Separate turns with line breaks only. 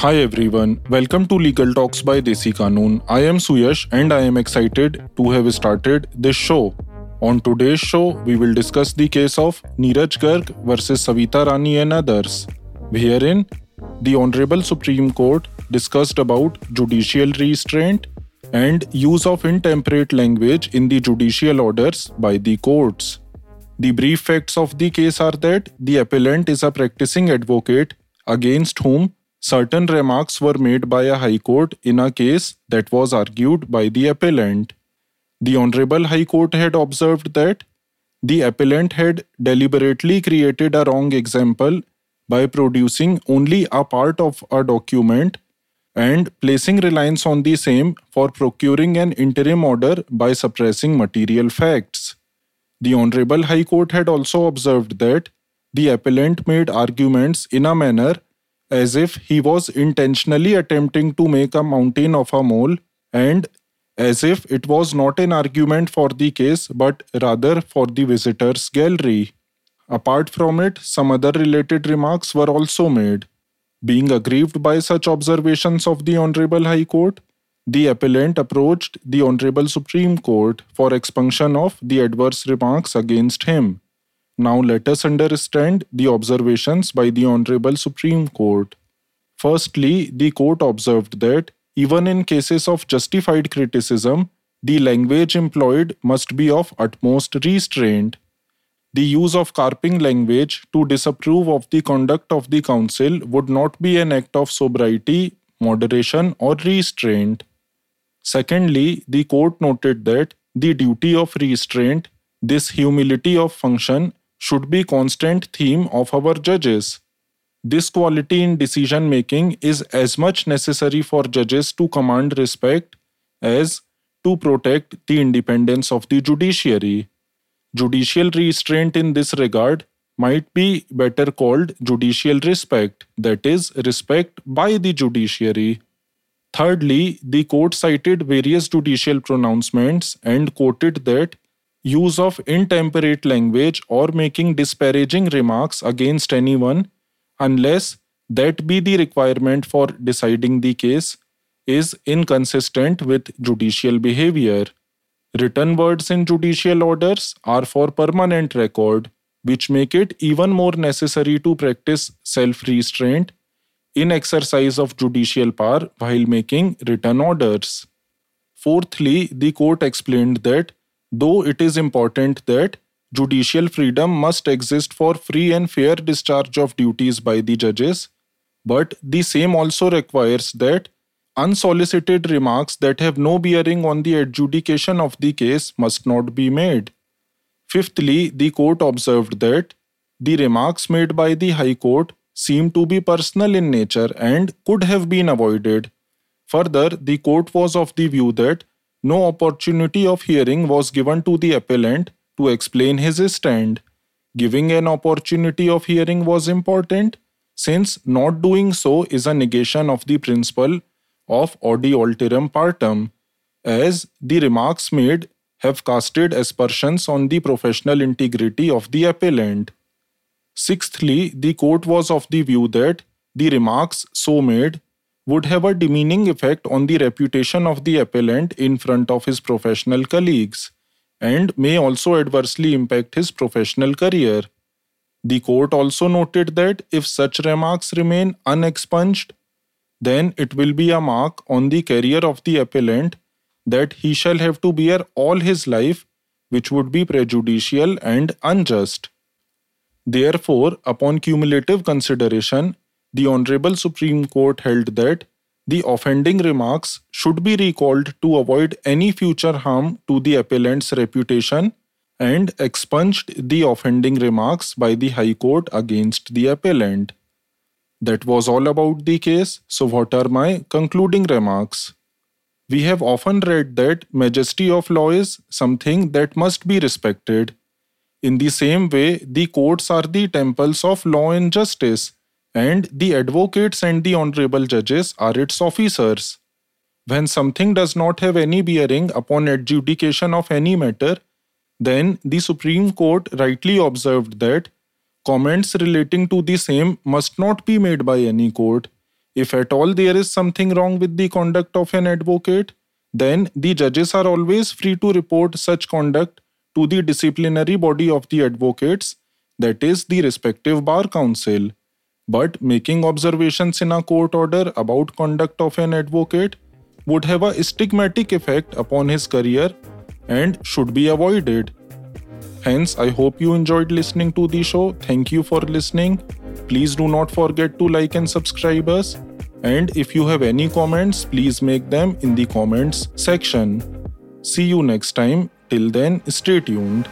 Hi everyone, welcome to Legal Talks by Desi Kanun. I am Suyash and I am excited to have started this show. On today's show, we will discuss the case of Neeraj Garg versus Savita Rani and others, wherein the Honorable Supreme Court discussed about judicial restraint and use of intemperate language in the judicial orders by the courts. The brief facts of the case are that the appellant is a practicing advocate against whom certain remarks were made by a High Court in a case that was argued by the appellant. The Honorable High Court had observed that the appellant had deliberately created a wrong example by producing only a part of a document and placing reliance on the same for procuring an interim order by suppressing material facts. The Honorable High Court had also observed that the appellant made arguments in a manner as if he was intentionally attempting to make a mountain of a mole and as if it was not an argument for the case but rather for the visitor's gallery. Apart from it, some other related remarks were also made. Being aggrieved by such observations of the Honorable High Court, the appellant approached the Honorable Supreme Court for expunction of the adverse remarks against him. Now let us understand the observations by the Honorable Supreme Court. Firstly, the court observed that even in cases of justified criticism, the language employed must be of utmost restraint. The use of carping language to disapprove of the conduct of the counsel would not be an act of sobriety, moderation, or restraint. Secondly, the court noted that the duty of restraint, this humility of function, should be constant theme of our judges. This quality in decision making is as much necessary for judges to command respect as to protect the independence of the judiciary. Judicial restraint in this regard might be better called judicial respect, that is, respect by the judiciary. Thirdly, the court cited various judicial pronouncements and quoted that use of intemperate language or making disparaging remarks against anyone, unless that be the requirement for deciding the case, is inconsistent with judicial behavior. Written words in judicial orders are for permanent record, which make it even more necessary to practice self restraint in exercise of judicial power while making written orders. Fourthly, the court explained that though it is important that judicial freedom must exist for free and fair discharge of duties by the judges, but the same also requires that unsolicited remarks that have no bearing on the adjudication of the case must not be made. Fifthly, the court observed that the remarks made by the High Court seem to be personal in nature and could have been avoided. Further, the court was of the view that no opportunity of hearing was given to the appellant to explain his stand. Giving an opportunity of hearing was important, since not doing so is a negation of the principle of audi alteram partem, as the remarks made have casted aspersions on the professional integrity of the appellant. Sixthly, the court was of the view that the remarks so made would have a demeaning effect on the reputation of the appellant in front of his professional colleagues and may also adversely impact his professional career. The court also noted that if such remarks remain unexpunged, then it will be a mark on the career of the appellant that he shall have to bear all his life, which would be prejudicial and unjust. Therefore, upon cumulative consideration, the Honorable Supreme Court held that the offending remarks should be recalled to avoid any future harm to the appellant's reputation and expunged the offending remarks by the High Court against the appellant. That was all about the case, so what are my concluding remarks? We have often read that majesty of law is something that must be respected. In the same way, the courts are the temples of law and justice and the advocates and the honorable judges are its officers. When something does not have any bearing upon adjudication of any matter, then the Supreme Court rightly observed that comments relating to the same must not be made by any court, If at all there is something wrong with the conduct of an advocate, then the judges are always free to report such conduct to the disciplinary body of the advocates, that is, the respective bar council. But making observations in a court order about conduct of an advocate would have a stigmatic effect upon his career and should be avoided. Hence, I hope you enjoyed listening to the show. Thank you for listening. Please do not forget to like and subscribe us. And if you have any comments, please make them in the comments section. See you next time. Till then, stay tuned.